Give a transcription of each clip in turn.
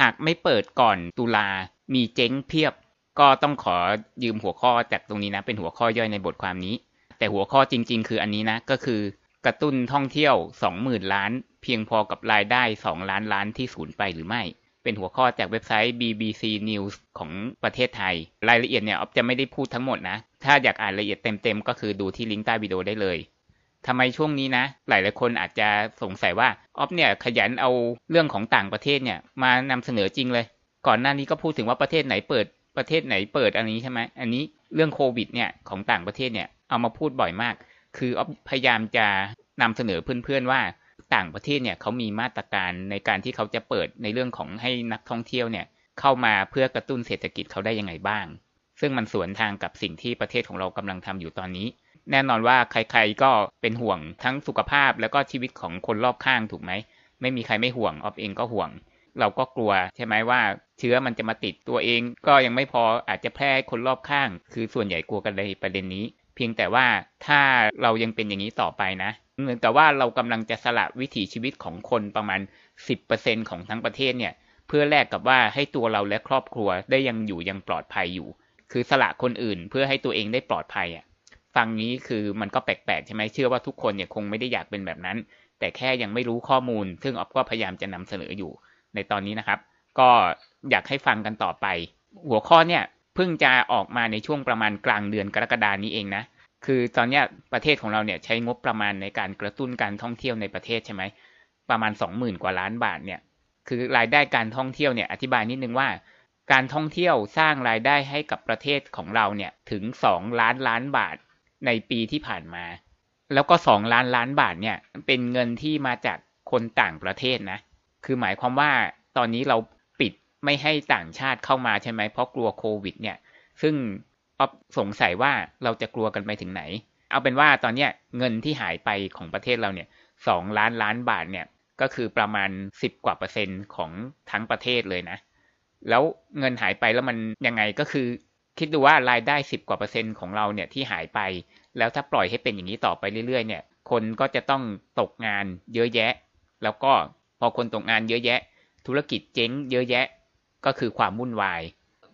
หากไม่เปิดก่อนตุลา มีเจ๊งเพียบ ก็ต้องขอยืมหัวข้อจากตรงนี้นะ เป็นหัวข้อย่อยในบทความนี้ แต่หัวข้อจริง ๆ คืออันนี้นะ ก็คือกระตุ้นท่องเที่ยว 20,000 ล้าน เพียงพอกับรายได้ 2 ล้านล้านที่สูญไปหรือไม่ เป็นหัวข้อจากเว็บไซต์ BBC News ของประเทศไทย รายละเอียดเนี่ยออฟจะไม่ได้พูดทั้งหมดนะ ถ้าอยากอ่านรายละเอียดเต็มๆ ก็คือดูที่ลิงก์ใต้วิดีโอได้เลย ทำไมช่วงนี้นะ หลายๆคนอาจจะสงสัยว่าออฟเนี่ยขยันเอาเรื่องของต่างประเทศเนี่ยมานำเสนอจริงเลย ก่อนหน้านี้ก็พูดถึงว่าประเทศไหนเปิดประเทศไหนเปิดอันนี้ใช่ไหมอันนี้เรื่องโควิดเนี่ยของต่างประเทศเนี่ยเอามาพูดบ่อยมาก คือออฟพยายามจะนำเสนอเพื่อนๆว่าต่างประเทศเนี่ยเขามีมาตรการในการที่เขาจะเปิดในเรื่องของให้นักท่องเที่ยวเนี่ยเข้ามาเพื่อกระตุ้นเศรษฐกิจเขาได้ยังไงบ้าง ซึ่งมันสวนทางกับสิ่งที่ประเทศของเรากำลังทำอยู่ตอนนี้ แน่นอนว่าใครๆก็เป็นห่วงทั้งสุขภาพแล้วก็ชีวิตของคนรอบข้างถูกไหม ไม่มีใครไม่ห่วงออฟเองก็ห่วง เราก็กลัวใช่ไหมว่าเชื้อมันจะมาติดตัวเอง ก็ยังไม่พออาจจะแพร่คนรอบข้าง คือส่วนใหญ่กลัวกันในประเด็นนี้ เพียงแต่ว่าถ้าเรายังเป็นอย่างนี้ต่อไปนะ เหมือนกับว่าเรากำลังจะสละวิถีชีวิตของคนประมาณ 10%ของทั้งประเทศเนี่ยเพื่อแลกกับว่าให้ตัวเราและครอบครัวได้ยังอยู่ยังปลอดภัยอยู่ คือสละคนอื่นเพื่อให้ตัวเองได้ปลอดภัยอะ ฟังนี้คือมันก็แปลกๆใช่ไหมเชื่อว่าทุกคนเนี่ยคงไม่ได้อยากเป็นแบบนั้น แต่แค่ยังไม่รู้ข้อมูล ซึ่งออฟก็พยายามจะนำเสนออยู่ในตอนนี้นะครับ ก็อยากให้ฟังกันต่อไป หัวข้อเนี่ยเพิ่งจะออกมาในช่วงประมาณกลางเดือนกรกฎานี้เองนะคือตอนนี้ประเทศของเราเนี่ยใช้งบประมาณในการกระตุ้นการท่องเที่ยวในประเทศใช่ไหมประมาณ 20,000 กว่าล้านบาทเนี่ยคือรายได้การท่องเที่ยวเนี่ยอธิบายนิดนึงว่า การท่องเที่ยวสร้างรายได้ให้กับประเทศของเราเนี่ยถึง 2 ล้านล้านบาท ในปีที่ผ่านมา แล้วก็2ล้านล้านบาทเนี่ยเป็นเงินที่มาจากคนต่างประเทศนะ คือหมายความว่าตอนนี้เราปิดไม่ให้ต่างชาติเข้ามาใช่ไหมเพราะกลัวโควิด เนี่ย ซึ่งออฟสงสัยว่าเราจะกลัวกันไปถึงไหน เอาเป็นว่าตอนนี้เงินที่หายไปของประเทศเราเนี่ยสองล้านล้านบาทเนี่ยก็คือประมาณสิบกว่าเปอร์เซ็นต์ของทั้งประเทศเลยนะ แล้วเงินหายไปแล้วมันยังไงก็คือ คิดดูว่ารายได้สิบกว่าเปอร์เซ็นต์ของเราเนี่ยที่หายไป แล้วถ้าปล่อยให้เป็นอย่างนี้ต่อไปเรื่อยๆ เนี่ย คนก็จะต้องตกงานเยอะแยะ แล้วก็พอคนตกงานเยอะแยะ ธุรกิจเจ๊งเยอะแยะ ก็คือความวุ่นวาย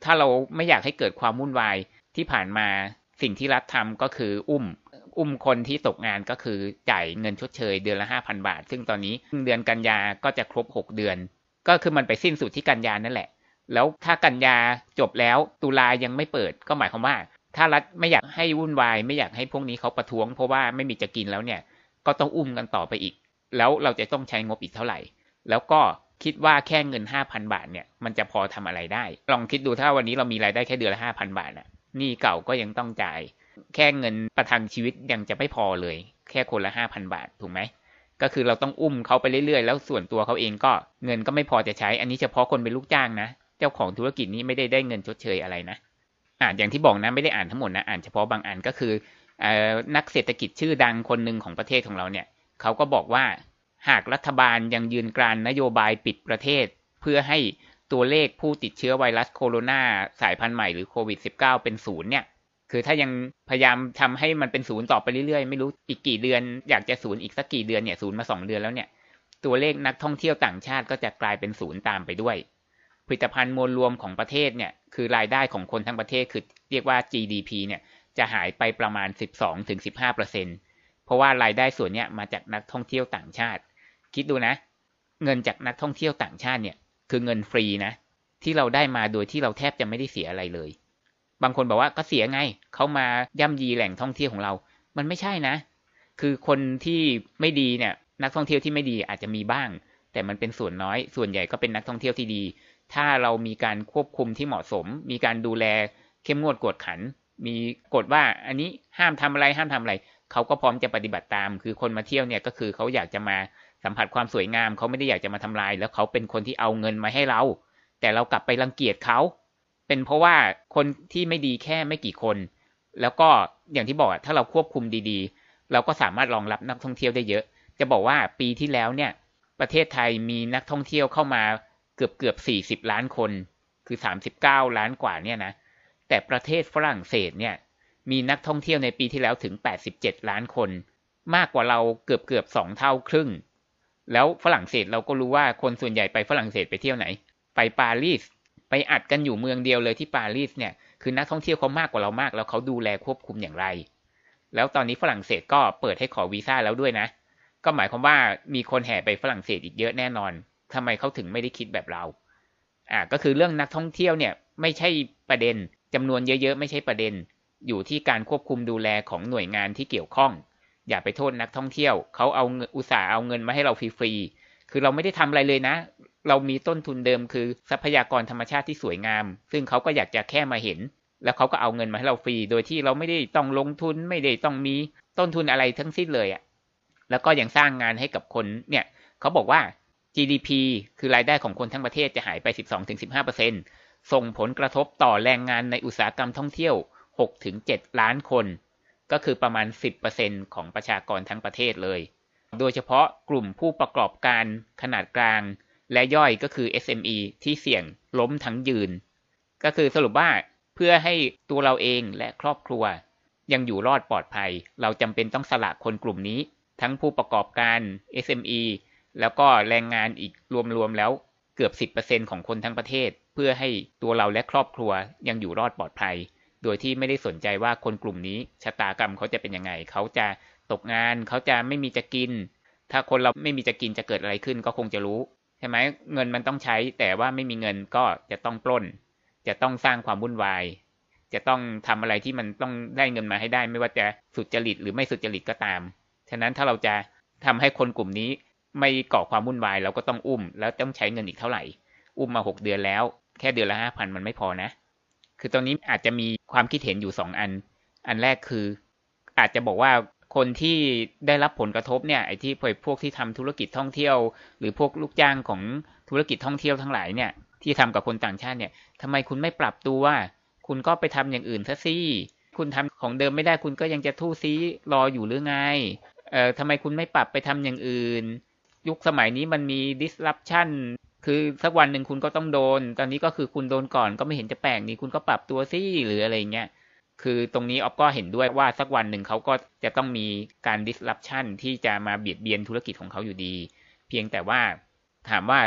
ถ้าเราไม่อยากให้เกิดความวุ่นวายที่ผ่านมาสิ่งที่รัฐทำก็คืออุ้ม อุ้มคนที่ตกงานก็คือจ่ายเงินชดเชยเดือนละห้าพันบาท ซึ่งตอนนี้เดือนกันยาก็จะครบหกเดือน ก็คือมันไปสิ้นสุดที่กันยานั่นแหละ แล้วถ้ากันยาจบแล้วตุลายังไม่เปิดก็หมายความว่า ถ้ารัฐไม่อยากให้วุ่นวายไม่อยากให้พวกนี้เขาประท้วง เพราะว่าไม่มีจะกินแล้วเนี่ย ก็ต้องอุ้มกันต่อไปอีก แล้วเราจะต้องใช้งบอีกเท่าไหร่ แล้วก็คิดว่าแค่เงินห้าพันบาทเนี่ย มันจะพอทำอะไรได้ ลองคิดดูถ้าวันนี้เรามีรายได้แค่เดือนละห้าพันบาทอะหนี้เก่าก็ยังต้องจ่าย แค่เงินประทังชีวิตยังจะไม่พอเลย แค่คนละห้าพันบาทถูกไหมก็คือเราต้องอุ้มเขาไปเรื่อยๆ แล้วส่วนตัวเขาเองก็เงินก็ไม่พอจะใช้ อันนี้เฉพาะคนเป็นลูกจ้างนะ จ้าของธุรกิจนี้ไม่ได้ได้เงินชดเชยอะไรนะอ่านอย่างที่บอกนะไม่ได้อ่านทั้งหมดนะอ่านเฉพาะบางอันก็คืออนักเศรษฐกิจชื่อดังคนหนึ่งของประเทศของเราเนี่ยเขาก็บอกว่าหากรัฐบาลยังยืนกรานนโยบายปิดประเทศ เพื่อให้ตัวเลขผู้ติดเชื้อไวรัสโคโรนาสายพันธุ์ใหม่หรือโควิด -19 เป็นศูนย์เนี่ย คือถ้ายังพยายามทำให้มันเป็นศูนย์ต่อไปเรื่อยๆ ไม่รู้อีกกี่เดือน อยากจะศูนย์อีกสักกี่เดือนเนี่ยศูนย์มาสองเดือนแล้วเนี่ย ตัวเลขนักท่องเที่ยวต่างชาติก็จะกลายเป็นศูนย์ตามไปด้วย ผลิตภัณฑ์มวลรวมของประเทศเนี่ยคือรายได้ของคนทั้งประเทศคือเรียกว่า GDP เนี่ยจะหายไปประมาณ 12-15%เพราะว่ารายได้ส่วนเนี้ยมาจากนักท่องเที่ยวต่างชาติ คิดดูนะ เงินจากนักท่องเที่ยวต่างชาติเนี่ยคือเงินฟรีนะ ที่เราได้มาโดยที่เราแทบจะไม่ได้เสียอะไรเลย บางคนบอกว่าก็เสียไงเขามาย่ำยีแหล่งท่องเที่ยวของเรา มันไม่ใช่นะ คือคนที่ไม่ดีเนี่ยนักท่องเที่ยวที่ไม่ดีอาจจะมีบ้าง แต่มันเป็นส่วนน้อย ส่วนใหญ่ก็เป็นนักท่องเที่ยวที่ดี ถ้าเรามีการควบคุมที่เหมาะสม มีการดูแลเข้มงวดกวดขัน มีกฎว่าอันนี้ห้ามทำอะไรห้ามทำอะไรเขาก็พร้อมจะปฏิบัติตาม คือคนมาเที่ยวเนี่ยก็คือเขาอยากจะมาสัมผัสความสวยงามเขาไม่ได้อยากจะมาทำลาย แล้วเขาเป็นคนที่เอาเงินมาให้เรา แต่เรากลับไปรังเกียจเขาเป็นเพราะว่าคนที่ไม่ดีแค่ไม่กี่คน แล้วก็อย่างที่บอกถ้าเราควบคุมดีๆ เราก็สามารถรองรับนักท่องเที่ยวได้เยอะ จะบอกว่าปีที่แล้วเนี่ยประเทศไทยมีนักท่องเที่ยวเข้ามา เกือบเกือบสี่สิบล้านคน คือสามสิบเก้าล้านกว่าเนี่ยนะ แต่ประเทศฝรั่งเศสเนี่ย มีนักท่องเที่ยวในปีที่แล้วถึงแปดสิบเจ็ดล้านคน มากกว่าเราเกือบเกือบสองเท่าครึ่ง แล้วฝรั่งเศสเราก็รู้ว่าคนส่วนใหญ่ไปฝรั่งเศสไปเที่ยวไหน ไปปารีส ไปอัดกันอยู่เมืองเดียวเลยที่ปารีสเนี่ย คือนักท่องเที่ยวเขามากกว่าเรามาก แล้วเขาดูแลควบคุมอย่างไร แล้วตอนนี้ฝรั่งเศสก็เปิดให้ขอวีซ่าแล้วด้วยนะ ก็หมายความว่ามีคนแห่ไปฝรั่งเศสอีกเยอะแน่นอน ทำไมเขาถึงไม่ได้คิดแบบเรา อ่าก็คือเรื่องนักท่องเที่ยวเนี่ยไม่ใช่ประเด็นจำนวนเยอะๆ ไม่ใช่ประเด็น อยู่ที่การควบคุมดูแลของหน่วยงานที่เกี่ยวข้อง อย่าไปโทษนักท่องเที่ยวเขาเอาอุตส่าห์เอาเงินมาให้เราฟรีๆคือเราไม่ได้ทำอะไรเลยนะ เรามีต้นทุนเดิมคือทรัพยากรธรรมชาติที่สวยงาม ซึ่งเขาก็อยากจะแค่มาเห็น แล้วเขาก็เอาเงินมาให้เราฟรี โดยที่เราไม่ได้ต้องลงทุนไม่ได้ต้องมีต้นทุนอะไรทั้งสิ้นเลยอะ่ะแล้วก็ยังสร้างงานให้กับคนเนี่ยเขาบอกว่า GDP คือรายได้ของคนทั้งประเทศจะหายไป 12-15%ส่งผลกระทบต่อแรงงานในอุตสาหกรรมท่องเที่ยว 6-7 ล้านคน ก็คือประมาณ 10%ของประชากรทั้งประเทศเลย โดยเฉพาะกลุ่มผู้ประกอบการขนาดกลาง และย่อยก็คือ SME ที่เสี่ยงล้มทั้งยืน ก็คือสรุปว่าเพื่อให้ตัวเราเองและครอบครัว ยังอยู่รอดปลอดภัย เราจำเป็นต้องสละคนกลุ่มนี้ ทั้งผู้ประกอบการ SME แล้วก็แรงงานอีกรวมๆแล้วเกือบ 10%ของคนทั้งประเทศ เพื่อให้ตัวเราและครอบครัวยังอยู่รอดปลอดภัย โดยที่ไม่ได้สนใจว่าคนกลุ่มนี้ชะตากรรมเขาจะเป็นยังไง เขาจะตกงาน เขาจะไม่มีจะกิน ถ้าคนเราไม่มีจะกินจะเกิดอะไรขึ้นก็คงจะรู้ใช่ไหมเงินมันต้องใช้ แต่ว่าไม่มีเงินก็จะต้องปล้น จะต้องสร้างความวุ่นวาย จะต้องทำอะไรที่มันต้องได้เงินมาให้ได้ ไม่ว่าจะสุจริตหรือไม่สุจริตก็ตาม ฉะนั้นถ้าเราจะทำให้คนกลุ่มนี้ ไม่ก่อความวุ่นวายเราก็ต้องอุ้ม แล้วต้องใช้เงินอีกเท่าไหร่ อุ้มมาหกเดือนแล้ว แค่เดือนละห้าพันมันไม่พอนะ คือตอนนี้อาจจะมีความคิดเห็นอยู่สองอัน อันแรกคือ อาจจะบอกว่าคนที่ได้รับผลกระทบเนี่ยไอ้ที่พวกที่ทำธุรกิจท่องเที่ยว หรือพวกลูกจ้างของธุรกิจท่องเที่ยวทั้งหลายเนี่ย ที่ทำกับคนต่างชาติเนี่ยทำไมคุณไม่ปรับตัวคุณก็ไปทำอย่างอื่นซะสิคุณทำของเดิมไม่ได้คุณก็ยังจะทู่ซีรออยู่หรือไงเอ่อทำไมคุณไม่ปรับไปทำอย่างอื่น ยุคสมัยนี้มันมี disruption คือสักวันหนึ่งคุณก็ต้องโดน ตอนนี้ก็คือคุณโดนก่อนก็ไม่เห็นจะแปลกนี่คุณก็ปรับตัวซิหรืออะไรเงี้ย คือตรงนี้ออฟก็เห็นด้วยว่าสักวันหนึ่งเขาก็จะต้องมีการ disruption ที่จะมาเบียดเบียนธุรกิจของเขาอยู่ดี เพียงแต่ว่าถามว่า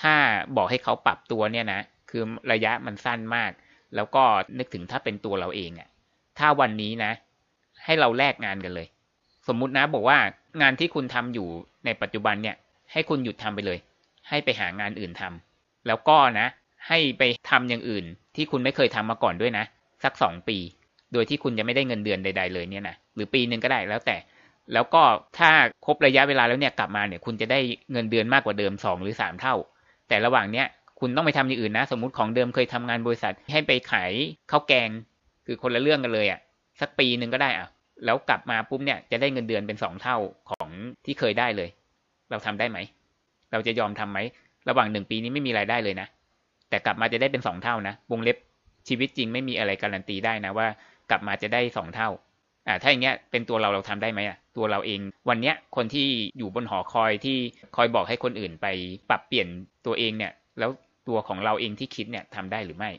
ถ้าบอกให้เขาปรับตัวเนี่ยนะ คือระยะมันสั้นมาก แล้วก็นึกถึงถ้าเป็นตัวเราเองอะถ้าวันนี้นะ ให้เราแลกงานกันเลย สมมุตินะบอกว่า งานที่คุณทำอยู่ในปัจจุบันเนี่ย ให้คุณหยุดทำไปเลย ให้ไปหางานอื่นทำแล้วก็นะ ให้ไปทำอย่างอื่น ที่คุณไม่เคยทำมาก่อนด้วยนะ สักสองปี โดยที่คุณจะไม่ได้เงินเดือนใด ๆ เลยเนี่ยนะหรือปีหนึ่งก็ได้แล้วแต่ แล้วก็ถ้าครบระยะเวลาแล้วเนี่ยกลับมาเนี่ย คุณจะได้เงินเดือนมากกว่าเดิมสองหรือสามเท่า แต่ระหว่างเนี้ยคุณต้องไปทำอย่างอื่นนะ สมมติของเดิมเคยทำงานบริษัทให้ไปขายข้าวแกง คือคนละเรื่องกันเลยอะ่ะสักปีหนึ่งก็ได้อะ แล้วกลับมาปุ๊บเนี่ยจะได้เงินเดือนเป็นสองเท่าของที่เคยได้เลย เราทำได้ไหม เราจะยอมทํำไหม ระหว่างหนึ่งปีนี้ไม่มีรายได้เลยนะ แต่กลับมาจะได้เป็นสองเท่านะ วงเล็บชีวิตจริงไม่มีอะไรการันตีได้นะว่า กลับมาจะได้สองเท่า อ่า ถ้าอย่างเงี้ยเป็นตัวเราเราทำได้ไหมอะ ตัวเราเอง วันเนี้ยคนที่อยู่บนหอคอยที่คอยบอกให้คนอื่นไปปรับเปลี่ยนตัวเองเนี่ย แล้วตัวของเราเองที่คิดเนี่ยทำได้หรือไม่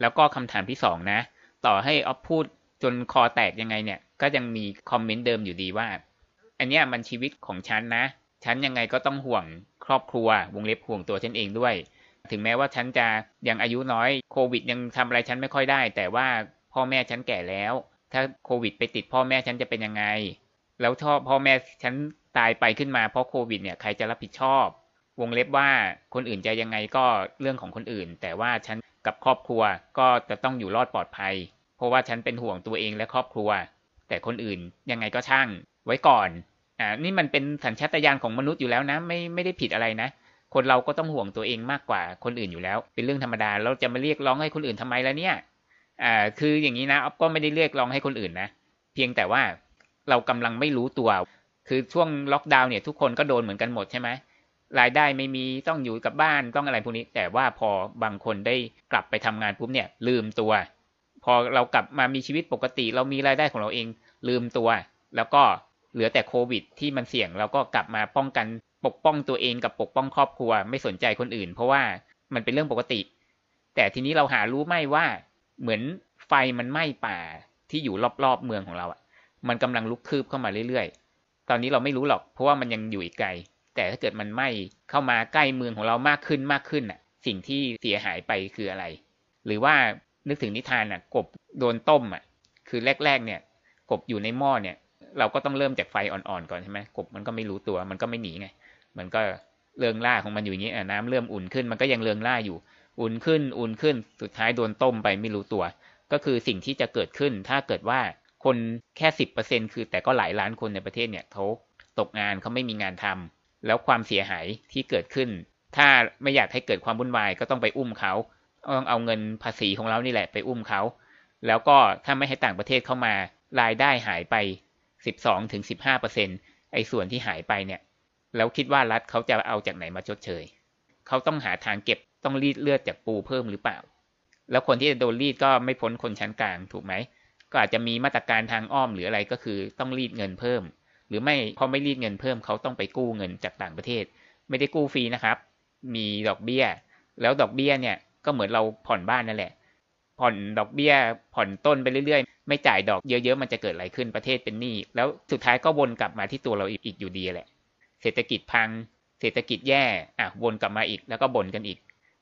แล้วก็คำถามที่สองนะ ต่อให้ออฟพูด จนคอแตกยังไงเนี่ย ก็ยังมีคอมเมนต์เดิมอยู่ดีว่า อันเนี้ยมันชีวิตของฉันนะ ฉันยังไงก็ต้องห่วงครอบครัววงเล็บห่วงตัวฉันเองด้วย ถึงแม้ว่าฉันจะยังอายุน้อยโควิดยังทำอะไรฉันไม่ค่อยได้ แต่ว่าพ่อแม่ฉันแก่แล้ว ถ้าโควิดไปติดพ่อแม่ฉันจะเป็นยังไง แล้วถ้าพ่อแม่ฉันตายไปขึ้นมาเพราะโควิดเนี่ยใครจะรับผิดชอบ วงเล็บว่าคนอื่นจะยังไงก็เรื่องของคนอื่น แต่ว่าฉันกับครอบครัวก็จะต้องอยู่รอดปลอดภัย เพราะว่าฉันเป็นห่วงตัวเองและครอบครัว แต่คนอื่นยังไงก็ช่าง ไว้ก่อนอ่านี่มันเป็นสัญชาตญาณของมนุษย์อยู่แล้วนะ ไม่ไม่ได้ผิดอะไรนะ คนเราก็ต้องห่วงตัวเองมากกว่าคนอื่นอยู่แล้ว เป็นเรื่องธรรมดาเราจะมาเรียกร้องให้คนอื่นทำไมล่ะเนี่ยอ่าคืออย่างนี้นะอ๊อฟก็ไม่ได้เรียกร้องให้คนอื่นนะเพียงแต่ว่าเรากำลังไม่รู้ตัว คือช่วงล็อกดาวน์เนี่ยทุกคนก็โดนเหมือนกันหมดใช่ไหมรายได้ไม่มีต้องอยู่กับบ้านต้องอะไรพวกนี้ แต่ว่าพอบางคนได้กลับไปทำงานปุ๊บเนี่ยลืมตัว พอเรากลับมามีชีวิตปกติ เรามีรายได้ของเราเองลืมตัว แล้วก็เหลือแต่โควิด ที่มันเสี่ยงเราก็กลับมาป้องกันปกป้องตัวเองกับปกป้องครอบครัว ไม่สนใจคนอื่น เพราะว่ามันเป็นเรื่องปกติ แต่ทีนี้เราหารู้ไหมว่า เหมือนไฟมันไหม้ป่าที่อยู่รอบๆเมืองของเราอะ มันกำลังลุกคืบเข้ามาเรื่อยๆ ตอนนี้เราไม่รู้หรอก เพราะว่ามันยังอยู่อีกไกล แต่ถ้าเกิดมันไหม้เข้ามาใกล้เมืองของเรามากขึ้นมากขึ้นอะ สิ่งที่เสียหายไปคืออะไร หรือว่า นึกถึงนิทานอะ กบโดนต้มอะ คือแรก ๆ เนี่ย กบอยู่ในหม้อเนี่ย เราก็ต้องเริ่มจากไฟอ่อนๆก่อนใช่ไหมกบมันก็ไม่รู้ตัวมันก็ไม่หนีไงมันก็เริงล่าของมันอยู่อย่างนี้น้ำเริ่มอุ่นขึ้น มันก็ยังเริงล่าอยู่ อุ่นขึ้น อุ่นขึ้น สุดท้ายโดนต้มไปไม่รู้ตัว ก็คือสิ่งที่จะเกิดขึ้น ถ้าเกิดว่าคนแค่สิบเปอร์เซ็นคือแต่ก็หลายล้านคนในประเทศเนี่ยเขาตกงานเขาไม่มีงานทำแล้วความเสียหายที่เกิดขึ้น ถ้าไม่อยากให้เกิดความวุ่นวายก็ต้องไปอุ้มเขา ต้องเอาเงินภาษีของเรานี่แหละไปอุ้มเขา แล้วก็ถ้าไม่ให้ต่างประเทศเข้ามารายได้หายไปสิบสองถึงสิบห้าเปอร์เซ็นไอ้ส่วนที่หายไปเนี่ย แล้วคิดว่ารัฐเขาจะเอาจากไหนมาชดเชย เขาต้องหาทางเก็บต้องรีดเลือดจากปูเพิ่มหรือเปล่า แล้วคนที่จะโดนรีดก็ไม่พ้นคนชั้นกลางถูกไหม ก็อาจจะมีมาตรการทางอ้อมหรืออะไรก็คือต้องรีดเงินเพิ่ม หรือไม่พอไม่รีดเงินเพิ่มเขาต้องไปกู้เงินจากต่างประเทศ ไม่ได้กู้ฟรีนะครับ มีดอกเบี้ย แล้วดอกเบี้ยเนี่ย ก็เหมือนเราผ่อนบ้านนั่นแหละ ผ่อนดอกเบี้ย ผ่อนต้นไปเรื่อยๆ ไม่จ่ายดอกเยอะๆ มันจะเกิดอะไรขึ้นประเทศเป็นหนี้แล้วสุดท้ายก็วนกลับมาที่ตัวเราอีกอยู่ดีแหละ เศรษฐกิจพัง เศรษฐกิจแย่อะวนกลับมาอีกแล้วก็บ่นกันอีก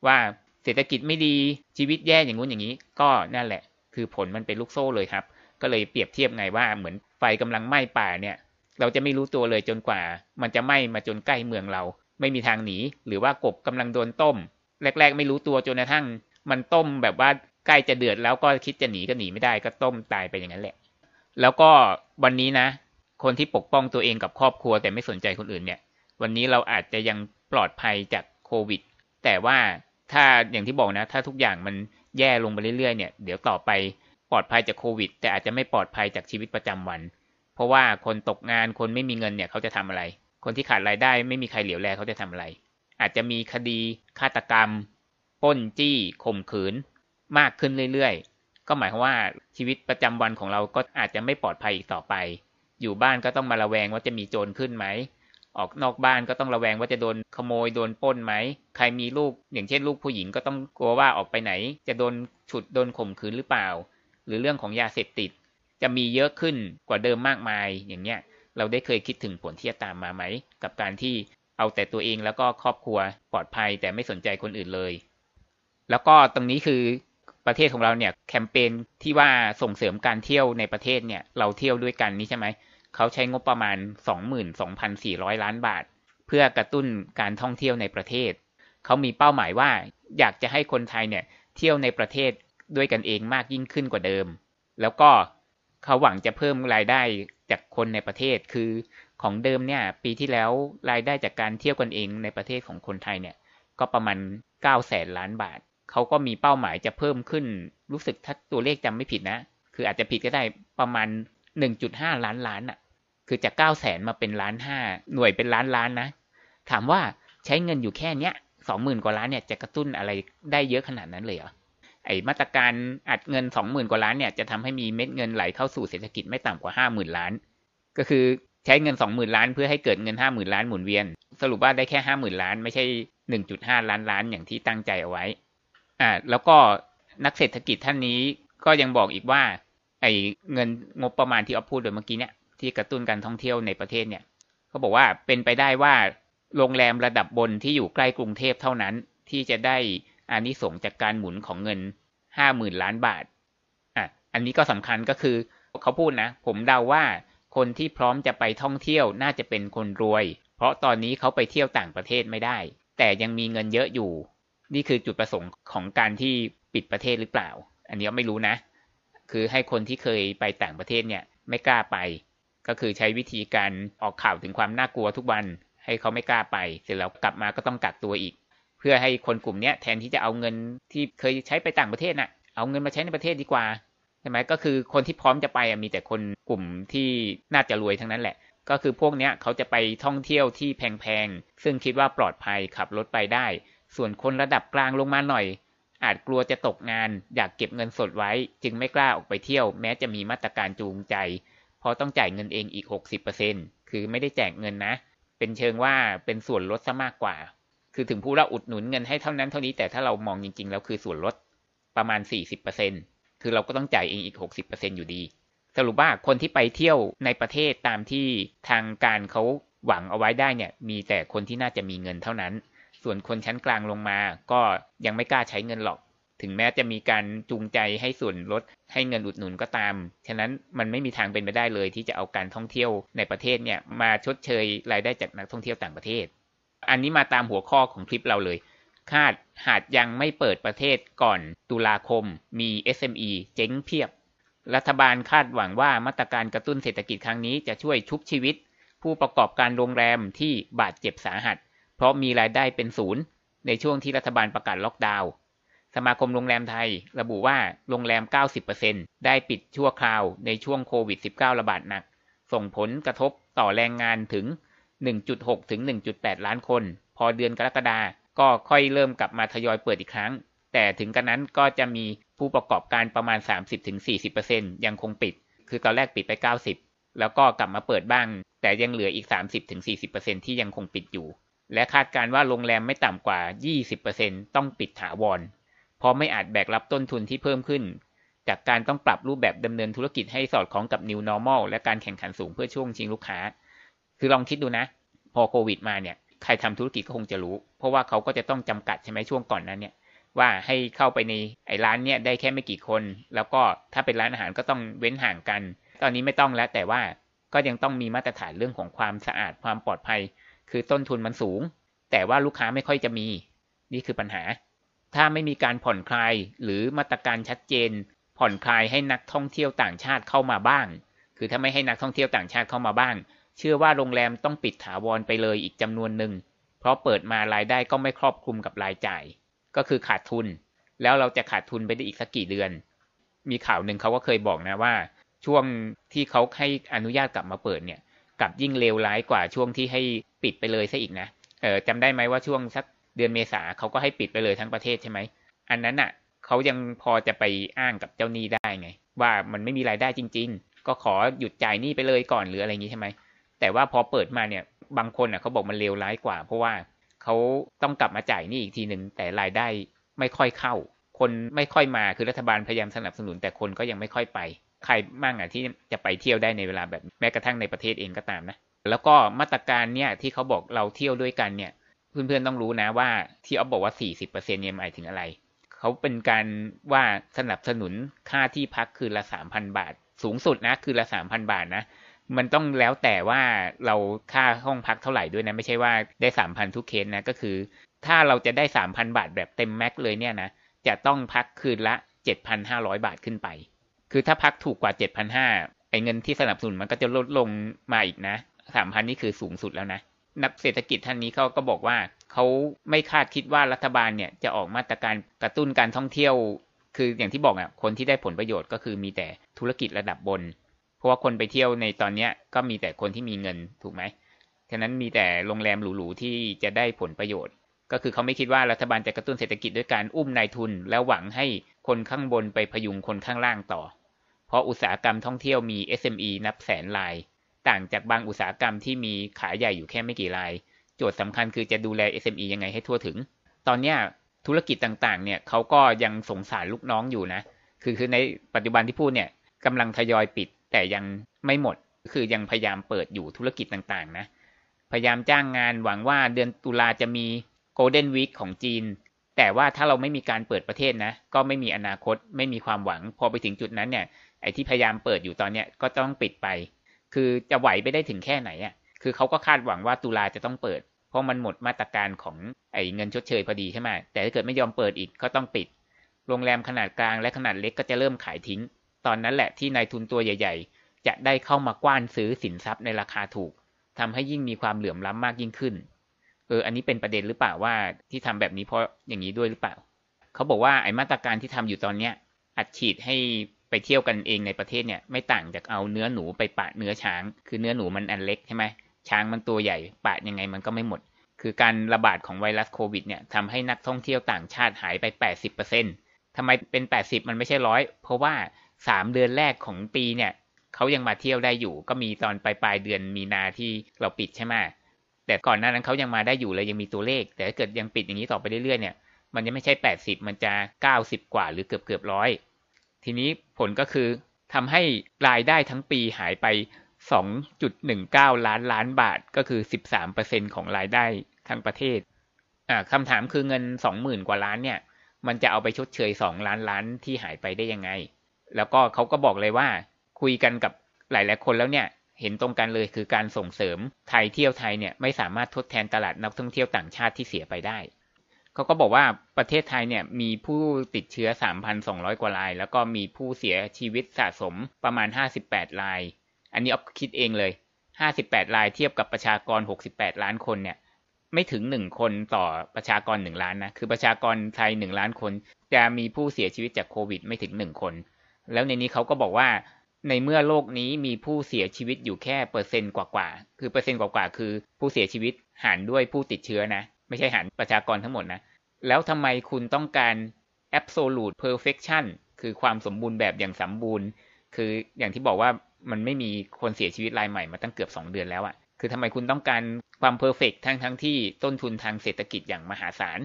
ว่าเศรษฐกิจไม่ดีชีวิตแย่อย่างงู้นอย่างนี้ ก็นั่นแหละ คือผลมันเป็นลูกโซ่เลยครับ ก็เลยเปรียบเทียบไงว่าเหมือนไฟกำลังไหม้ป่าเนี่ยเราจะไม่รู้ตัวเลยจนกว่า มันจะไหม้มาจนใกล้เมืองเรา ไม่มีทางหนี หรือว่ากบกำลังโดนต้ม แรก ๆ ไม่รู้ตัวจนกระทั่ง มันต้มแบบว่าใกล้จะเดือดแล้วก็คิดจะหนีก็หนีไม่ได้ก็ต้มตายไปอย่างนั้นแหละ แล้วก็วันนี้นะ คนที่ปกป้องตัวเองกับครอบครัวแต่ไม่สนใจคนอื่นเนี่ย วันนี้เราอาจจะยังปลอดภัยจากโควิด แต่ว่าถ้าอย่างที่บอกนะ ถ้าทุกอย่างมันแย่ลงไปเรื่อยๆเนี่ยเดี๋ยวต่อไปปลอดภัยจากโควิด แต่อาจจะไม่ปลอดภัยจากชีวิตประจำวัน เพราะว่าคนตกงานคนไม่มีเงินเนี่ยเขาจะทำอะไร คนที่ขาดรายได้ไม่มีใครเหลียวแลเขาจะทำอะไร อาจจะมีคดีฆาตกรรมป้นจี้ข่มขืน มากขึ้นเรื่อยๆ ก็หมายความว่าชีวิตประจำวันของเราก็อาจจะไม่ปลอดภัยอีกต่อไป อยู่บ้านก็ต้องมาระแวงว่าจะมีโจรขึ้นไหม ออกนอกบ้านก็ต้องระแวงว่าจะโดนขโมยโดนป้นไหม ใครมีลูกอย่างเช่นลูกผู้หญิงก็ต้องกลัวว่าออกไปไหน จะโดนฉุดโดนข่มขืนหรือเปล่า หรือเรื่องของยาเสพติด จะมีเยอะขึ้นกว่าเดิมมากมายอย่างเนี้ยเราได้เคยคิดถึงผลที่จะตามมาไหม กับการที่ เอาแต่ตัวเองแล้วก็ครอบครัวปลอดภัย แต่ไม่สนใจคนอื่นเลย แล้วก็ตรงนี้คือประเทศของเราเนี่ยแคมเปญที่ว่าส่งเสริมการเที่ยวในประเทศเนี่ยเราเที่ยวด้วยกันนี่ใช่ไหมเขาใช้งบประมาณ 22,400 ล้านบาท เพื่อกระตุ้นการท่องเที่ยวในประเทศ เขามีเป้าหมายว่าอยากจะให้คนไทยเนี่ยเที่ยวในประเทศด้วยกันเองมากยิ่งขึ้นกว่าเดิม แล้วก็เขาหวังจะเพิ่มรายได้จากคนในประเทศ คือของเดิมเนี่ยปีที่แล้วรายได้จากการเที่ยวกันเองในประเทศของคนไทยเนี่ยก็ประมาณ9แสนล้านบาท เขาก็มีเป้าหมายจะเพิ่มขึ้นรู้สึกถ้าตัวเลขจำไม่ผิดนะ คืออาจจะผิดก็ได้ประมาณ 1.5 ล้านล้านอะคือจาก9แสนมาเป็นล้านห้าหน่วยเป็นล้านล้านนะ ถามว่าใช้เงินอยู่แค่เนี้ยสองหมื่นกว่าล้านเนี่ยจะกระตุ้นอะไรได้เยอะขนาดนั้นเลยเหรอไอมาตรการอัดเงินสองหมื่นกว่าล้านเนี่ยจะทำให้มีเม็ดเงินไหลเข้าสู่เศรษฐกิจไม่ต่ำกว่าห้าหมื่นล้าน ก็คือ ใช้เงินสองหมื่นล้านเพื่อให้เกิดเงินห้าหมื่นล้านหมุนเวียน สรุปว่าได้แค่ห้าหมื่นล้านไม่ใช่หนึ่งจุดห้าล้านล้านอย่างที่ตั้งใจเอาไว้อ่าแล้วก็นักเศรษฐกิจท่านนี้ก็ยังบอกอีกว่า ไอ้เงินงบประมาณที่เอาพูดโดยเมื่อกี้เนี่ยที่กระตุ้นการท่องเที่ยวในประเทศเนี่ยเขาบอกว่าเป็นไปได้ว่าโรงแรมระดับบนที่อยู่ใกล้กรุงเทพเท่านั้น ที่จะได้อานิสงจากการหมุนของเงินห้าหมื่นล้านบาทอะอันนี้ก็สำคัญก็คือเขาพูดนะ ผมเดาว่า คนที่พร้อมจะไปท่องเที่ยวน่าจะเป็นคนรวย เพราะตอนนี้เขาไปเที่ยวต่างประเทศไม่ได้ แต่ยังมีเงินเยอะอยู่ นี่คือจุดประสงค์ของการที่ปิดประเทศหรือเปล่า อันนี้ไม่รู้นะ คือให้คนที่เคยไปต่างประเทศเนี่ยไม่กล้าไป ก็คือใช้วิธีการออกข่าวถึงความน่ากลัวทุกวัน ให้เขาไม่กล้าไป เสร็จแล้วกลับมาก็ต้องกักตัวอีก เพื่อให้คนกลุ่มนี้แทนที่จะเอาเงินที่เคยใช้ไปต่างประเทศน่ะ เอาเงินมาใช้ในประเทศดีกว่า ช่ไหมก็คือคนที่พร้อมจะไปมีแต่คนกลุ่มที่น่าจะรวยทั้งนั้นแหละ ก็คือพวกเนี้ยเขาจะไปท่องเที่ยวที่แพงๆ ซึ่งคิดว่าปลอดภัยขับรถไปได้ ส่วนคนระดับกลางลงมาหน่อย อาจกลัวจะตกงาน อยากเก็บเงินสดไว้ จึงไม่กล้าออกไปเที่ยว แม้จะมีมาตรการจูงใจ เพราะต้องจ่ายเงินเองอีก 60%คือไม่ได้แจกเงินนะ เป็นเชิงว่าเป็นส่วนลดซะมากกว่า คือถึงผู้เราอุดหนุนเงินให้เท่านั้นเท่านี้แต่ถ้าเรามองจริงๆแล้วคือส่วนลดประมาณ 40% คือเราก็ต้องจ่ายเองอีก 60%อยู่ดี สรุปว่าคนที่ไปเที่ยวในประเทศตามที่ทางการเขาหวังเอาไว้ได้เนี่ย มีแต่คนที่น่าจะมีเงินเท่านั้น ส่วนคนชั้นกลางลงมาก็ยังไม่กล้าใช้เงินหรอก ถึงแม้จะมีการจูงใจให้ส่วนลดให้เงินอุดหนุนก็ตาม ฉะนั้นมันไม่มีทางเป็นไปได้เลย ที่จะเอาการท่องเที่ยวในประเทศเนี่ยมาชดเชยรายได้จากนักท่องเที่ยวต่างประเทศ อันนี้มาตามหัวข้อของคลิปเราเลย คาดหากยังไม่เปิดประเทศก่อนตุลาคมมี SME เจ๊งเพียบ รัฐบาลคาดหวังว่ามาตรการกระตุ้นเศรษฐกิจครั้งนี้จะช่วยชุบชีวิต ผู้ประกอบการโรงแรมที่บาดเจ็บสาหัส เพราะมีรายได้เป็นศูนย์ ในช่วงที่รัฐบาลประกาศล็อกดาวน์สมาคมโรงแรมไทย ระบุว่าโรงแรม 90%ได้ปิดชั่วคราวในช่วงโควิด -19 ระบาดหนัก ส่งผลกระทบต่อแรงงานถึง 1.6 ถึง 1.8 ล้านคน พอเดือนกรกฎา ก็ค่อยเริ่มกลับมาทยอยเปิดอีกครั้ง แต่ถึงกันนั้นก็จะมีผู้ประกอบการประมาณ 30-40%ยังคงปิด คือตอนแรกปิดไป 90 แล้วก็กลับมาเปิดบ้าง แต่ยังเหลืออีก 30-40%ที่ยังคงปิดอยู่ และคาดการว่าโรงแรมไม่ต่ำกว่า 20%ต้องปิดถาวร เพราะไม่อาจแบกรับต้นทุนที่เพิ่มขึ้น จากการต้องปรับรูปแบบดำเนินธุรกิจให้สอดคล้องกับ New Normal และการแข่งขันสูงเพื่อช่วงชิงลูกค้า คือลองคิดดูนะ พอโควิดมาเนี่ย ใครทำธุรกิจก็คงจะรู้ เพราะว่าเขาก็จะต้องจำกัดใช่ไหมช่วงก่อนนั้นเนี่ยว่าให้เข้าไปในไอ้ร้านเนี่ยได้แค่ไม่กี่คน แล้วก็ถ้าเป็นร้านอาหารก็ต้องเว้นห่างกัน ตอนนี้ไม่ต้องแล้วแต่ว่าก็ยังต้องมีมาตรฐานเรื่องของความสะอาดความปลอดภัย คือต้นทุนมันสูง แต่ว่าลูกค้าไม่ค่อยจะมี นี่คือปัญหา ถ้าไม่มีการผ่อนคลายหรือมาตรการชัดเจน ผ่อนคลายให้นักท่องเที่ยวต่างชาติเข้ามาบ้าง คือถ้าไม่ให้นักท่องเที่ยวต่างชาติเข้ามาบ้าง เชื่อว่าโรงแรมต้องปิดถาวรไปเลยอีกจำนวนหนึ่ง เพราะเปิดมารายได้ก็ไม่ครอบคลุมกับรายจ่าย ก็คือขาดทุน แล้วเราจะขาดทุนไปได้อีกสักกี่เดือน มีข่าวหนึ่งเขาก็เคยบอกนะว่า ช่วงที่เขาให้อนุญาตกลับมาเปิดเนี่ยกลับยิ่งเลวร้ายกว่าช่วงที่ให้ปิดไปเลยซะอีกนะ เออจำได้ไหมว่าช่วงสักเดือนเมษาเขาก็ให้ปิดไปเลยทั้งประเทศใช่ไหม อันนั้นอะเขายังพอจะไปอ้างกับเจ้าหนี้ได้ไง ว่ามันไม่มีรายได้จริง ๆ ก็ขอหยุดจ่ายหนี้ไปเลยก่อนหรืออะไรอย่างนี้ใช่ไหม แต่ว่าพอเปิดมาเนี่ยบางคนอะเขาบอกมันเลวร้ายกว่า เพราะว่าเขาต้องกลับมาจ่ายนี้อีกทีหนึ่งแต่รายได้ไม่ค่อยเข้า คนไม่ค่อยมาคือรัฐบาลพยายามสนับสนุนแต่คนก็ยังไม่ค่อยไป ใครมั่งอะที่จะไปเที่ยวได้ในเวลาแบบแม้กระทั่งในประเทศเองก็ตามนะแล้วก็มาตรการเนี่ยที่เขาบอกเราเที่ยวด้วยกันเนี่ยเพื่อนๆต้องรู้นะว่าที่เอาบอกว่า 40%เนี่ยหมายถึงอะไร เขาเป็นการว่าสนับสนุนค่าที่พักคืนละ 3,000 บาท สูงสุดนะคืนละ 3,000 บาทนะ มันต้องแล้วแต่ว่าเราค่าห้องพักเท่าไหร่ด้วยนะ ไม่ใช่ว่าได้3,000ทุกเคสนะ ก็คือ ถ้าเราจะได้3,000บาทแบบเต็มแม็กเลยเนี่ยนะ จะต้องพักคืนละ7,500บาทขึ้นไป คือถ้าพักถูกกว่า7,500ไอ้เงินที่สนับสนุนมันก็จะลดลงมาอีกนะ3,000นี่คือสูงสุดแล้วนะ นักเศรษฐกิจท่านนี้เขาก็บอกว่าเขาไม่คาดคิดว่ารัฐบาลเนี่ยจะออกมาตรการกระตุ้นการท่องเที่ยว คืออย่างที่บอกอะคนที่ได้ผลประโยชน์ก็คือมีแต่ธุรกิจระดับบน ราะว่าคนไปเที่ยวในตอนเนี้ยก็มีแต่คนที่มีเงินถูกไหมฉะนั้นมีแต่โรงแรมหรูๆที่จะได้ผลประโยชน์ ก็คือเขาไม่คิดว่ารัฐบาลจะกระตุ้นเศรษฐกิจด้วยการอุ้มนายทุน แล้วหวังให้คนข้างบนไปพยุงคนข้างล่างต่อ เพราะอุตสาหกรรมท่องเที่ยวมี SME นับแสนราย ต่างจากบางอุตสาหกรรมที่มีขายใหญ่อยู่แค่ไม่กี่ราย โจทย์สำคัญคือจะดูแล SME ยังไงให้ทั่วถึง ตอนเนี้ยธุรกิจต่างๆ เนี่ยเขาก็ยังสงสารลูกน้องอยู่นะ คือคือในปัจจุบันที่พูดเนี่ยกำลังทยอยปิด แต่ยังไม่หมดคือยังพยายามเปิดอยู่ธุรกิจต่างๆ นะ พยายามจ้างงานหวังว่าเดือนตุลาจะมี Golden Week ของจีน แต่ว่าถ้าเราไม่มีการเปิดประเทศนะ ก็ไม่มีอนาคตไม่มีความหวัง พอไปถึงจุดนั้นเนี่ยไอ้ที่พยายามเปิดอยู่ตอนเนี้ยก็ต้องปิดไป คือจะไหวไปได้ถึงแค่ไหนอะคือเขาก็คาดหวังว่าตุลาจะต้องเปิด เพราะมันหมดมาตรการของไอ้เงินชดเชยพอดีใช่ไหมแต่ถ้าเกิดไม่ยอมเปิดอีกก็ต้องปิด โรงแรมขนาดกลางและขนาดเล็กก็จะเริ่มขายทิ้ง ตอนนั้นแหละที่นายทุนตัวใหญ่ ๆ จะได้เข้ามากว้านซื้อสินทรัพย์ในราคาถูกทำให้ยิ่งมีความเหลื่อมล้ำมากยิ่งขึ้น เออ อันนี้เป็นประเด็นหรือเปล่าว่าที่ทำแบบนี้เพราะอย่างนี้ด้วยหรือเปล่า เขาบอกว่าไอ้มาตรการที่ทำอยู่ตอนเนี้ยอัดฉีดให้ไปเที่ยวกันเองในประเทศเนี่ยไม่ต่างจากเอาเนื้อหนูไปปะเนื้อช้าง คือเนื้อหนูมันอันเล็กใช่ไหมช้างมันตัวใหญ่ปะยังไงมันก็ไม่หมด คือการระบาดของไวรัสโควิดเนี่ยทำให้นักท่องเที่ยวต่างชาติหายไป 80%ทำไมเป็น 80 มันไม่ใช่ร้อยเพราะว่า 3เดือนแรกของปีเนี่ยเขายังมาเที่ยวได้อยู่ ก็มีตอนปลายปลายเดือนมีนาที่เราปิดใช่ไหมแต่ก่อนหน้านั้นเขายังมาได้อยู่เลยยังมีตัวเลข แต่ถ้าเกิดยังปิดอย่างนี้ต่อไปเรื่อยๆเนี่ยมันยังไม่ใช่ 80 มันจะ 90 กว่าหรือเกือบเกือบร้อยทีนี้ผลก็คือทำให้รายได้ทั้งปีหายไป 2.19 ล้านล้านบาทก็คือ 13%ของรายได้ทั้งประเทศอ่าคำถามคือเงินสองหมื่นกว่าล้านเนี่ย มันจะเอาไปชดเชยสองล้านล้านที่หายไปได้ยังไง แล้วก็เขาก็บอกเลยว่า คุยกันกับหลายๆคนแล้วเนี่ยเห็นตรงกันเลยคือการส่งเสริมไทยเที่ยวไทยเนี่ยไม่สามารถทดแทนตลาดนักท่องเที่ยวต่างชาติที่เสียไปได้ เขาก็บอกว่าประเทศไทยเนี่ยมีผู้ติดเชื้อ 3,200 กว่าราย แล้วก็มีผู้เสียชีวิตสะสมประมาณ 58 ราย อันนี้อ๊อฟคิดเองเลย 58 รายเทียบกับประชากร 68 ล้านคนเนี่ยไม่ถึง 1 คนต่อประชากร 1 ล้านนะ คือประชากรไทย 1 ล้านคน จะมีผู้เสียชีวิตจากโควิดไม่ถึง 1 คน แล้วในนี้เขาก็บอกว่าในเมื่อโลกนี้มีผู้เสียชีวิตอยู่แค่เปอร์เซ็นต์กว่าๆ คือเปอร์เซ็นต์กว่าๆ คือผู้เสียชีวิตหารด้วยผู้ติดเชื้อนะ ไม่ใช่หารประชากรทั้งหมดนะ แล้วทำไมคุณต้องการ absolute perfection คือความสมบูรณ์แบบอย่างสมบูรณ์ คืออย่างที่บอกว่ามันไม่มีคนเสียชีวิตรายใหม่มาตั้งเกือบ 2 เดือนแล้วอะ่ะ คือทำไมคุณต้องการความเพอร์เฟกทั้งทั้งที่ต้นทุนทางเศรษฐกิจอย่างมหาศาล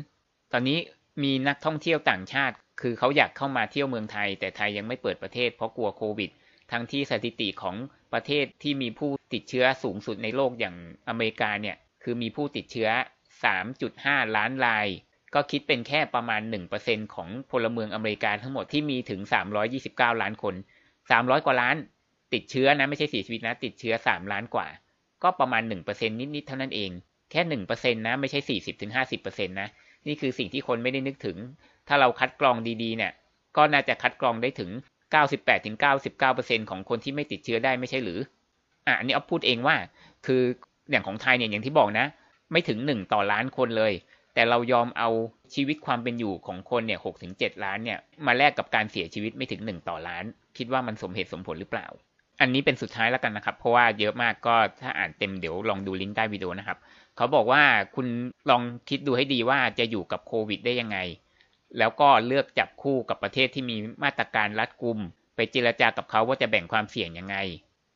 ตอนนี้ มีนักท่องเที่ยวต่างชาติ คือเขาอยากเข้ามาเที่ยวเมืองไทย แต่ไทยยังไม่เปิดประเทศเพราะกลัวโควิด ทั้งที่สถิติของประเทศที่มีผู้ติดเชื้อสูงสุดในโลกอย่างอเมริกาเนี่ย คือมีผู้ติดเชื้อ 3.5 ล้านราย ก็คิดเป็นแค่ประมาณ 1%ของพลเมืองอเมริกาทั้งหมดที่มีถึง 329 ล้านคน 300 กว่าล้าน ติดเชื้อนะไม่ใช่เสียชีวิตนะ ติดเชื้อ 3 ล้านกว่า ก็ประมาณ 1%นิดๆเท่านั้นเอง แค่ 1%นะ ไม่ใช่ 40-50%นะ นี่คือสิ่งที่คนไม่ได้นึกถึง ถ้าเราคัดกรองดีๆ เนี่ย ก็น่าจะคัดกรองได้ถึง 98-99%ของคนที่ไม่ติดเชื้อได้ไม่ใช่หรือ อะอันนี้เอาพูดเองว่า คืออย่างของไทยเนี่ยอย่างที่บอกนะ ไม่ถึง 1 ต่อล้านคนเลย แต่เรายอมเอาชีวิตความเป็นอยู่ของคนเนี่ย6ถึง7ล้านเนี่ยมาแลกกับการเสียชีวิตไม่ถึง 1 ต่อล้าน คิดว่ามันสมเหตุสมผลหรือเปล่าอันนี้เป็นสุดท้ายแล้วกันนะครับ เพราะว่าเยอะมากก็ถ้าอ่านเต็มเดี๋ยวลองดูลิงก์ใต้วิดีโอนะครับ เขาบอกว่าคุณลองคิดดูให้ดีว่าจะอยู่กับโควิดได้ยังไง แล้วก็เลือกจับคู่กับประเทศที่มีมาตรการรัดกุม ไปเจรจากับเขาว่าจะแบ่งความเสี่ยงยังไง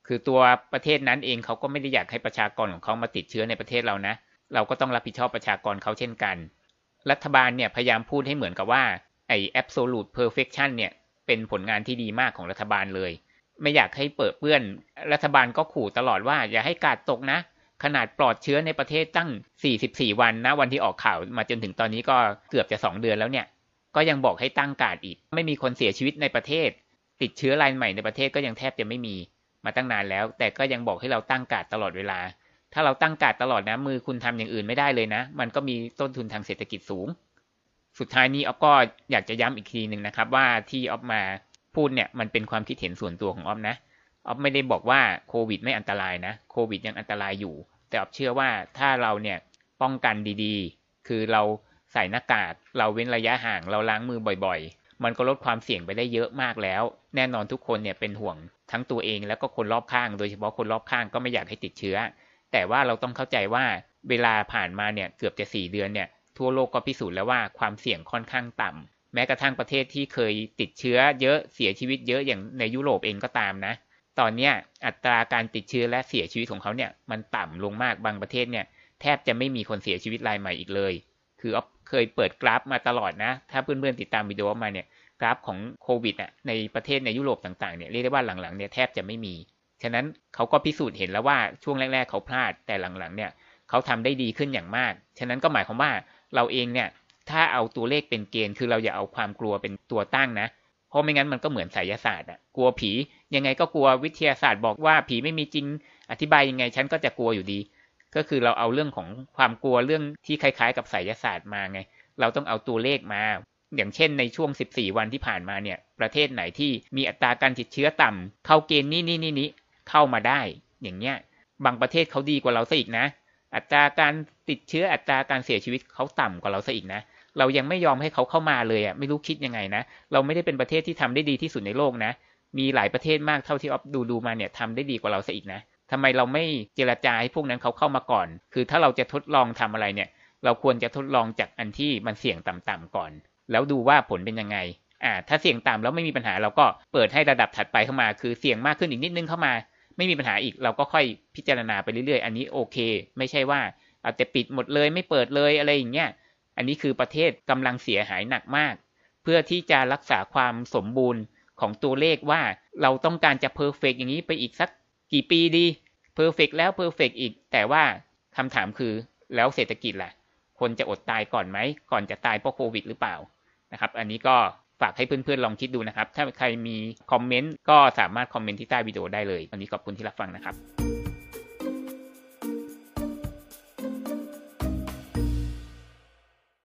คือตัวประเทศนั้นเองเขาก็ไม่ได้อยากให้ประชากรของเขามาติดเชื้อในประเทศเรานะ เราก็ต้องรับผิดชอบประชากรเขาเช่นกัน รัฐบาลเนี่ยพยายามพูดให้เหมือนกับว่าไอ้ absolute perfection เนี่ยเป็นผลงานที่ดีมากของรัฐบาลเลย ไม่อยากให้เปิดเปื้อน รัฐบาลก็ขู่ตลอดว่าอย่าให้กาดตกนะ ขนาดปลอดเชื้อในประเทศตั้ง 44 วันนะวันที่ออกข่าวมาจนถึงตอนนี้ก็เกือบจะ 2 เดือนแล้วเนี่ย ก็ยังบอกให้ตั้งกาดอีก ไม่มีคนเสียชีวิตในประเทศ ติดเชื้อรายใหม่ในประเทศก็ยังแทบจะไม่มีมาตั้งนานแล้ว แต่ก็ยังบอกให้เราตั้งกาดตลอดเวลา ถ้าเราตั้งกาดตลอดนะมือคุณทำอย่างอื่นไม่ได้เลยนะ มันก็มีต้นทุนทางเศรษฐกิจสูง สุดท้ายนี้ออฟก็อยากจะย้ำอีกทีหนึ่งนะครับว่าที่ออฟมาพูดเนี่ยมันเป็นความคิดเห็นส่วนตัวของออฟนะ ออฟไม่ได้บอกว่าโควิดไม่อันตรายนะโควิดยังอันตรายอยู่ แต่ออฟเชื่อว่าถ้าเราเนี่ยป้องกันดีๆ คือเราใส่หน้ากากเราเว้นระยะห่างเราล้างมือบ่อยๆ มันก็ลดความเสี่ยงไปได้เยอะมากแล้ว แน่นอนทุกคนเนี่ยเป็นห่วงทั้งตัวเองแล้วก็คนรอบข้าง โดยเฉพาะคนรอบข้างก็ไม่อยากให้ติดเชื้อ แต่ว่าเราต้องเข้าใจว่าเวลาผ่านมาเนี่ยเกือบจะ 4 เดือนเนี่ยทั่วโลกก็พิสูจน์แล้วว่าความเสี่ยงค่อนข้างต่ำแม้กระทั่งประเทศที่เคยติดเชื้อเยอะเสียชีวิตเยอะอย่างในยุโรปเองก็ตามนะ ตอนเนี้ยอัตราการติดเชื้อและเสียชีวิตของเขาเนี่ยมันต่ำลงมากบางประเทศเนี่ยแทบจะไม่มีคนเสียชีวิตรายใหม่อีกเลย คือออฟเคยเปิดกราฟมาตลอดนะ ถ้าเพื่อนๆติดตามวิดีโอมาเนี่ยกราฟของโควิดอะในประเทศในยุโรปต่างๆเนี่ยเรียกได้ว่าหลังๆเนี่ยแทบจะไม่มี ฉะนั้นเขาก็พิสูจน์เห็นแล้วว่าช่วงแรก ๆ เขาพลาดแต่หลังๆเนี่ยเขาทำได้ดีขึ้นอย่างมาก ฉะนั้นก็หมายความว่าเราเองเนี่ยถ้าเอาตัวเลขเป็นเกณฑ์คือเราอย่าเอาความกลัวเป็นตัวตั้งนะ เพราะไม่งั้นมันก็เหมือนไสยศาสตร์อะกลัวผียังไงก็กลัววิทยาศาสตร์บอกว่าผีไม่มีจริง อธิบายยังไงฉันก็จะกลัวอยู่ดี ก็คือเราเอาเรื่องของความกลัวเรื่องที่คล้ายๆ กับไสยศาสตร์มาไง เราต้องเอาตัวเลขมา อย่างเช่นในช่วง 14 วันที่ผ่านมาเนี่ย ประเทศไหนที่มีอัตราการติดเชื้อต่ำเข้าเกณฑ์นี้นี่นี่นี้เข้ามาได้ อย่างเงี้ย บางประเทศเขาดีกว่าเราซะอีกนะ อัตราการติดเชื้ออัตราการเสียชีวิตเขาต่ำกว่าเราซะอีกนะ เรายังไม่ยอมให้เขาเข้ามาเลยอะไม่รู้คิดยังไงนะ เราไม่ได้เป็นประเทศที่ทำได้ดีที่สุดในโลกนะ มีหลายประเทศมากเท่าที่ออฟดูดูมาเนี่ยทำได้ดีกว่าเราซะอีกนะทำไมเราไม่เจรจาให้พวกนั้นเขาเข้ามาก่อน คือถ้าเราจะทดลองทำอะไรเนี่ย เราควรจะทดลองจากอันที่มันเสี่ยงต่ำๆก่อน แล้วดูว่าผลเป็นยังไงอ่าถ้าเสี่ยงต่ำแล้วไม่มีปัญหาเราก็เปิดให้ระดับถัดไปเข้ามา คือเสี่ยงมากขึ้นอีกนิดนึงเข้ามา ไม่มีปัญหาอีกเราก็ค่อยพิจารณาไปเรื่อยๆ อันนี้โอเค ไม่ใช่ว่าเอาแต่ปิดหมดเลยไม่เปิดเลยอะไรอย่างเงี้ย อันนี้คือประเทศกำลังเสียหายหนักมาก เพื่อที่จะรักษาความสมบูรณ์ของตัวเลขว่าเราต้องการจะ perfect อย่างนี้ไปอีกสักกี่ปีดี perfect แล้ว perfect อีก แต่ว่าคำถามคือแล้วเศรษฐกิจล่ะ คนจะอดตายก่อนไหม ก่อนจะตายเพราะโควิดหรือเปล่านะครับ อันนี้ก็ฝากให้เพื่อนๆลองคิดดูนะครับ ถ้าใครมีคอมเมนต์ก็สามารถคอมเมนต์ที่ใต้วิดีโอได้เลย วันนี้ขอบคุณที่รับฟังนะครับ